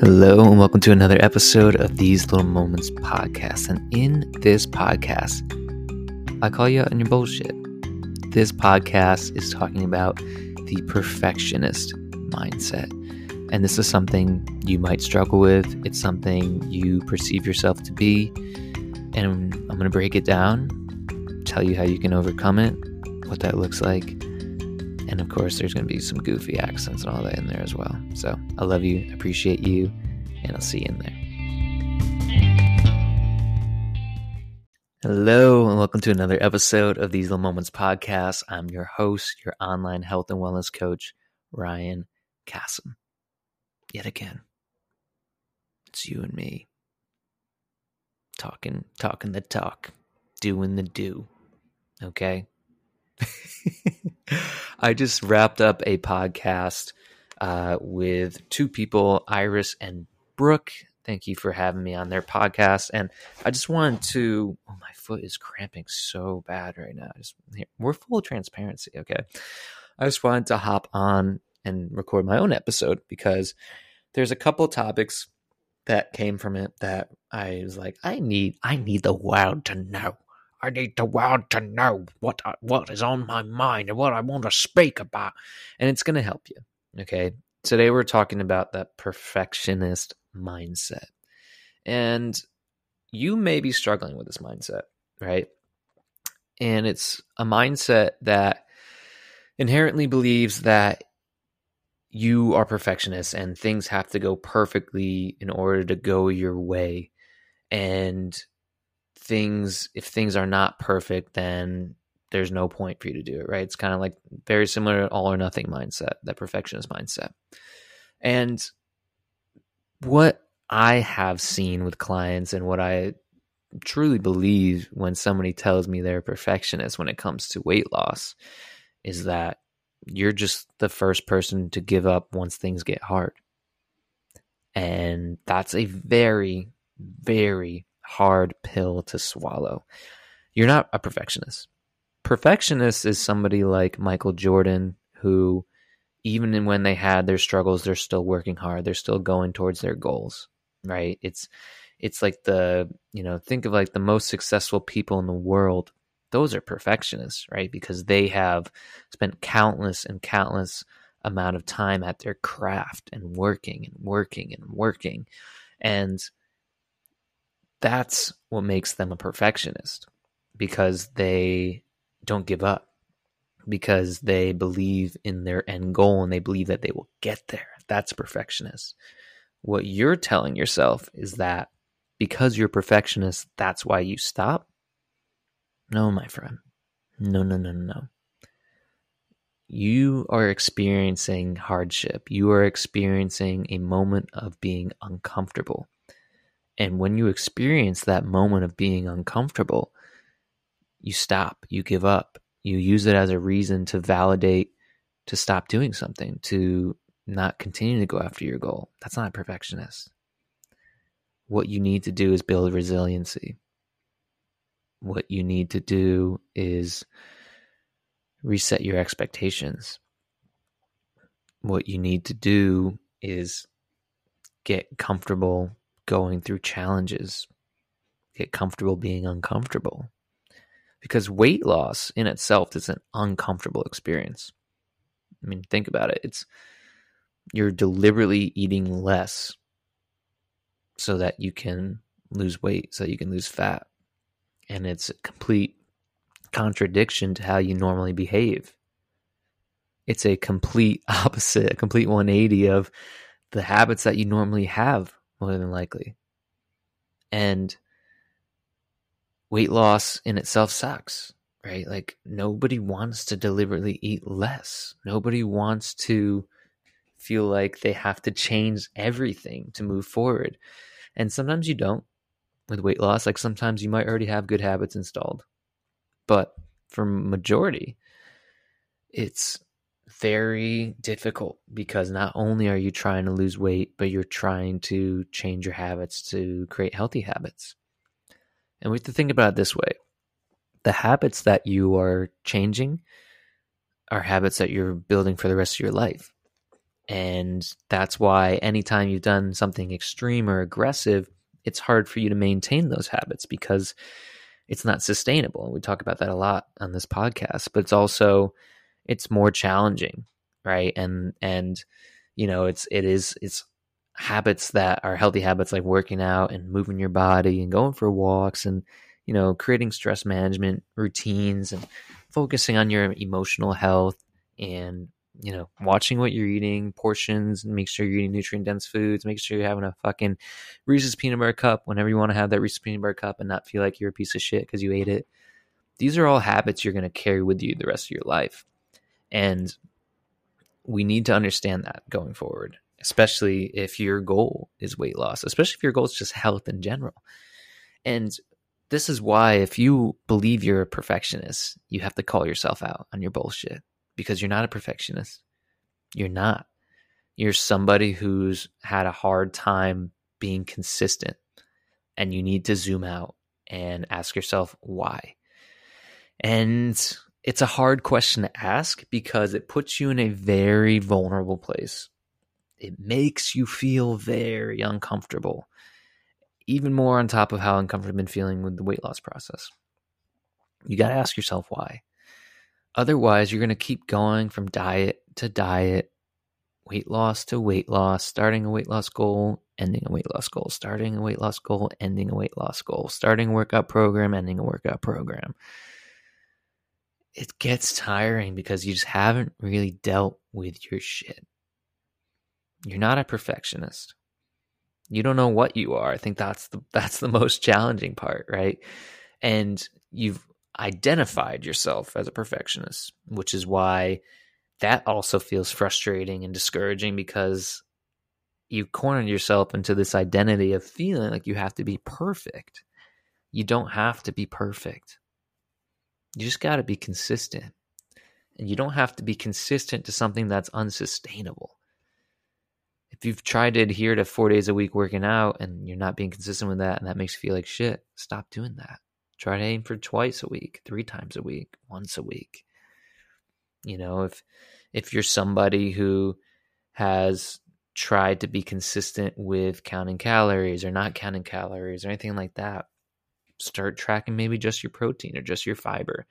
Hello, and welcome to another episode of These Little Moments podcast. And in this podcast, I call you out on your bullshit. This podcast is talking about the perfectionist mindset. And this is something you might struggle with, it's something you perceive yourself to be. And I'm going to break it down, tell you how you can overcome it, what that looks like. And of course, there's going to be some goofy accents and all that in there as well. So I love you, appreciate you, and I'll see you in there. Hello, and welcome to another episode of These Little Moments podcast. I'm your host, your online health and wellness coach, Ryan Kassim. Yet again, it's you and me talking, talking the talk, doing the do. Okay. I just wrapped up a podcast uh, with two people, Iris and Brooke. Thank you for having me on their podcast. And I just wanted to, oh, my foot is cramping so bad right now. Just, we're full transparency. Okay. I just wanted to hop on and record my own episode because there's a couple topics that came from it that I was like, I need, I need the world to know. I need the world to know what I, what is on my mind and what I want to speak about, and it's going to help you. Okay, today we're talking about that perfectionist mindset, and you may be struggling with this mindset, right? And it's a mindset that inherently believes that you are perfectionist and things have to go perfectly in order to go your way and things if things are not perfect then there's no point for you to do it right? It's kind of like very similar to all or nothing mindset that perfectionist mindset. And what i have seen with clients and what i truly believe when somebody tells me they're a perfectionist when it comes to weight loss is that you're just the first person to give up once things get hard. And that's a very very hard pill to swallow. You're not a perfectionist. Perfectionist is somebody like Michael Jordan who even when they had their struggles they're still working hard. They're still going towards their goals, right? It's it's like the, you know, think of like the most successful people in the world. Those are perfectionists, right? Because they have spent countless and countless amount of time at their craft and working and working and working. And that's what makes them a perfectionist because they don't give up because they believe in their end goal and they believe that they will get there. That's perfectionist. What you're telling yourself is that because you're perfectionist, that's why you stop. No, my friend. No, no, no, no. You are experiencing hardship. You are experiencing a moment of being uncomfortable. And when you experience that moment of being uncomfortable, you stop, you give up, you use it as a reason to validate to stop doing something, to not continue to go after your goal. That's not a perfectionist. What you need to do is build resiliency. What you need to do is reset your expectations. What you need to do is get comfortable going through challenges, get comfortable being uncomfortable. Because weight loss in itself is an uncomfortable experience. I mean, think about it. It's you're deliberately eating less so that you can lose weight, so you can lose fat. And it's a complete contradiction to how you normally behave. It's a complete opposite, a complete 180 of the habits that you normally have more than likely. And weight loss in itself sucks, right? Like nobody wants to deliberately eat less. Nobody wants to feel like they have to change everything to move forward. And sometimes you don't with weight loss. Like sometimes you might already have good habits installed. But for majority, it's very difficult because not only are you trying to lose weight, but you're trying to change your habits to create healthy habits. And we have to think about it this way the habits that you are changing are habits that you're building for the rest of your life. And that's why anytime you've done something extreme or aggressive, it's hard for you to maintain those habits because it's not sustainable. And we talk about that a lot on this podcast, but it's also it's more challenging, right? And and you know, it's it is it's habits that are healthy habits like working out and moving your body and going for walks and you know, creating stress management routines and focusing on your emotional health and you know, watching what you're eating, portions, and make sure you're eating nutrient dense foods. Make sure you're having a fucking Reese's peanut butter cup whenever you want to have that Reese's peanut butter cup and not feel like you're a piece of shit because you ate it. These are all habits you're going to carry with you the rest of your life. And we need to understand that going forward, especially if your goal is weight loss, especially if your goal is just health in general. And this is why, if you believe you're a perfectionist, you have to call yourself out on your bullshit because you're not a perfectionist. You're not. You're somebody who's had a hard time being consistent, and you need to zoom out and ask yourself why. And it's a hard question to ask because it puts you in a very vulnerable place. It makes you feel very uncomfortable, even more on top of how uncomfortable you've been feeling with the weight loss process. You got to ask yourself why. Otherwise, you're going to keep going from diet to diet, weight loss to weight loss, starting a weight loss goal, ending a weight loss goal, starting a weight loss goal, ending a weight loss goal, starting a workout program, ending a workout program. It gets tiring because you just haven't really dealt with your shit. You're not a perfectionist. You don't know what you are. I think that's the that's the most challenging part, right? And you've identified yourself as a perfectionist, which is why that also feels frustrating and discouraging because you cornered yourself into this identity of feeling like you have to be perfect. You don't have to be perfect. You just got to be consistent. And you don't have to be consistent to something that's unsustainable. If you've tried to adhere to four days a week working out and you're not being consistent with that and that makes you feel like shit, stop doing that. Try to aim for twice a week, three times a week, once a week. You know, if if you're somebody who has tried to be consistent with counting calories or not counting calories or anything like that, start tracking maybe just your protein or just your fiber.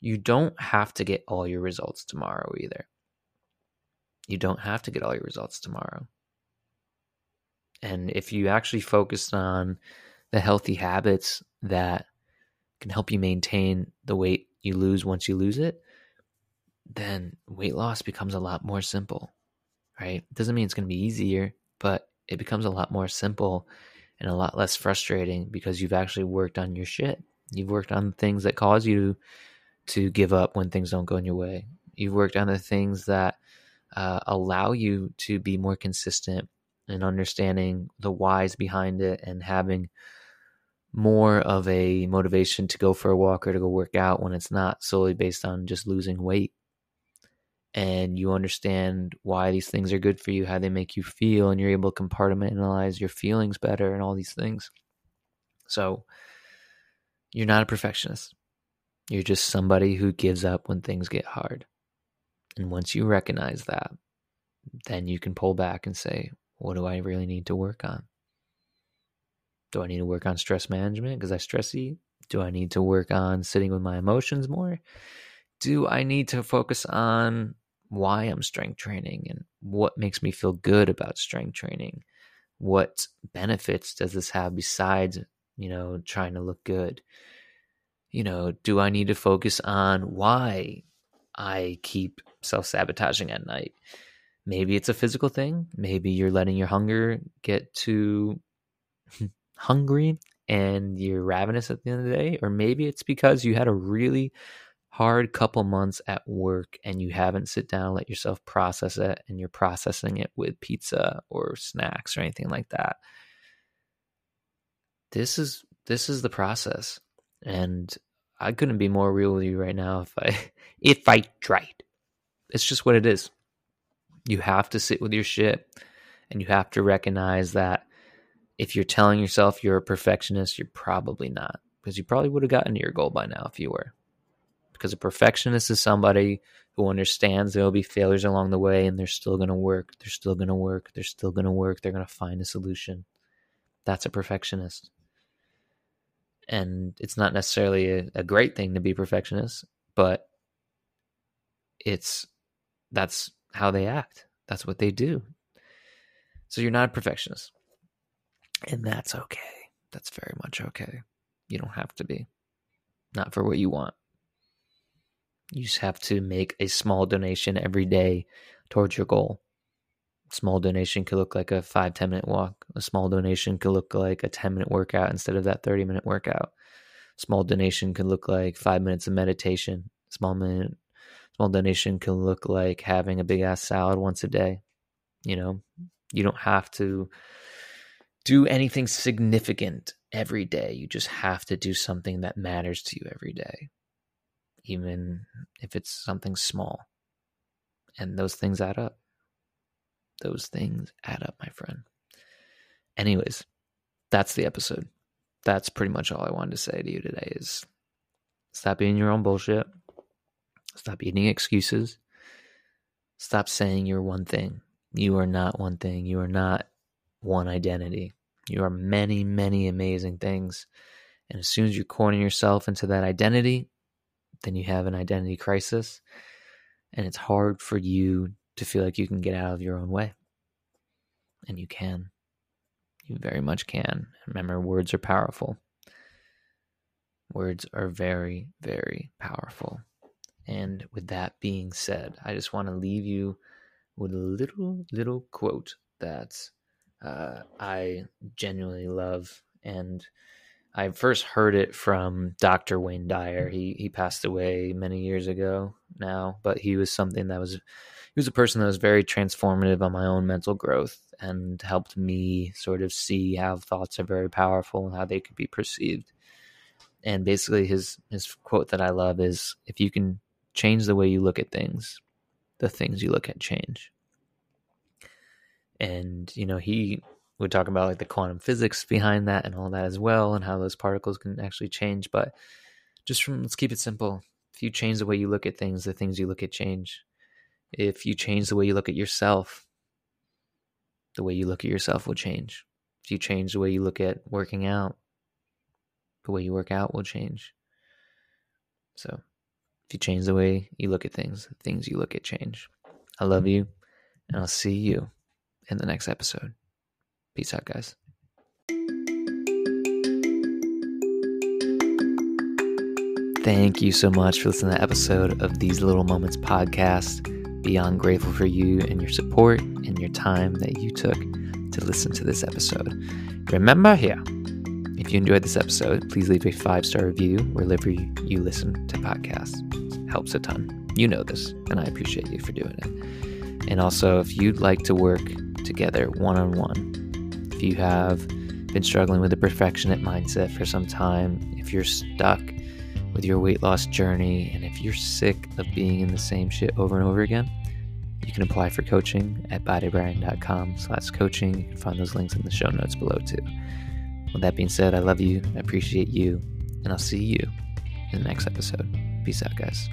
You don't have to get all your results tomorrow either. You don't have to get all your results tomorrow. And if you actually focus on the healthy habits that can help you maintain the weight you lose once you lose it, then weight loss becomes a lot more simple, right? Doesn't mean it's going to be easier, but it becomes a lot more simple and a lot less frustrating because you've actually worked on your shit. You've worked on the things that cause you to give up when things don't go in your way. You've worked on the things that uh, allow you to be more consistent in understanding the whys behind it and having more of a motivation to go for a walk or to go work out when it's not solely based on just losing weight. And you understand why these things are good for you, how they make you feel, and you're able to compartmentalize your feelings better and all these things. So you're not a perfectionist. You're just somebody who gives up when things get hard. And once you recognize that, then you can pull back and say, what do I really need to work on? Do I need to work on stress management because I stress eat? Do I need to work on sitting with my emotions more? Do I need to focus on why I'm strength training and what makes me feel good about strength training? What benefits does this have besides, you know, trying to look good? You know, do I need to focus on why I keep self sabotaging at night? Maybe it's a physical thing. Maybe you're letting your hunger get too hungry and you're ravenous at the end of the day, or maybe it's because you had a really hard couple months at work and you haven't sit down let yourself process it and you're processing it with pizza or snacks or anything like that. This is this is the process. And i couldn't be more real with you right now if i if i tried. It's just what it is. You have to sit with your shit and you have to recognize that if you're telling yourself you're a perfectionist, you're probably not because you probably would have gotten to your goal by now if you were. Because a perfectionist is somebody who understands there will be failures along the way and they're still going to work. They're still going to work. They're still going to work. They're going to find a solution. That's a perfectionist. And it's not necessarily a, a great thing to be perfectionist, but it's that's how they act. That's what they do. So you're not a perfectionist. And that's okay. That's very much okay. You don't have to be. Not for what you want. You just have to make a small donation every day towards your goal. Small donation could look like a five ten minute walk. A small donation could look like a 10 minute workout instead of that 30 minute workout. Small donation could look like five minutes of meditation. Small minute, small donation can look like having a big ass salad once a day. You know, you don't have to do anything significant every day. You just have to do something that matters to you every day, even if it's something small. And those things add up. Those things add up, my friend. Anyways, that's the episode. That's pretty much all I wanted to say to you today is stop eating your own bullshit. Stop eating excuses. Stop saying you're one thing. You are not one thing. You are not one identity. You are many, many amazing things. And as soon as you corner yourself into that identity, then you have an identity crisis. And it's hard for you to feel like you can get out of your own way. And you can. You very much can. Remember, words are powerful. Words are very, very powerful. And with that being said, I just want to leave you with a little, little quote that uh, I genuinely love. And I first heard it from Dr. Wayne Dyer. Mm-hmm. He he passed away many years ago now, but he was something that was he was a person that was very transformative on my own mental growth and helped me sort of see how thoughts are very powerful and how they could be perceived. And basically his his quote that I love is if you can change the way you look at things, the things you look at change and you know he would talk about like the quantum physics behind that and all that as well and how those particles can actually change but just from let's keep it simple. If you change the way you look at things the things you look at change. If you change the way you look at yourself the way you look at yourself will change. If you change the way you look at working out the way you work out will change. So if you change the way you look at things the things you look at change. I love you and i'll see you in the next episode. Peace out, guys. Thank you so much for listening to the episode of These Little Moments podcast. Beyond grateful for you and your support and your time that you took to listen to this episode. Remember here, if you enjoyed this episode, please leave a five star review wherever you listen to podcasts. It helps a ton. You know this, and I appreciate you for doing it. And also, if you'd like to work together one on one. You have been struggling with a perfectionist mindset for some time, if you're stuck with your weight loss journey, and if you're sick of being in the same shit over and over again, you can apply for coaching at bodybyryan.com slash coaching. You can find those links in the show notes below too. With that being said, I love you, I appreciate you, and I'll see you in the next episode. Peace out, guys.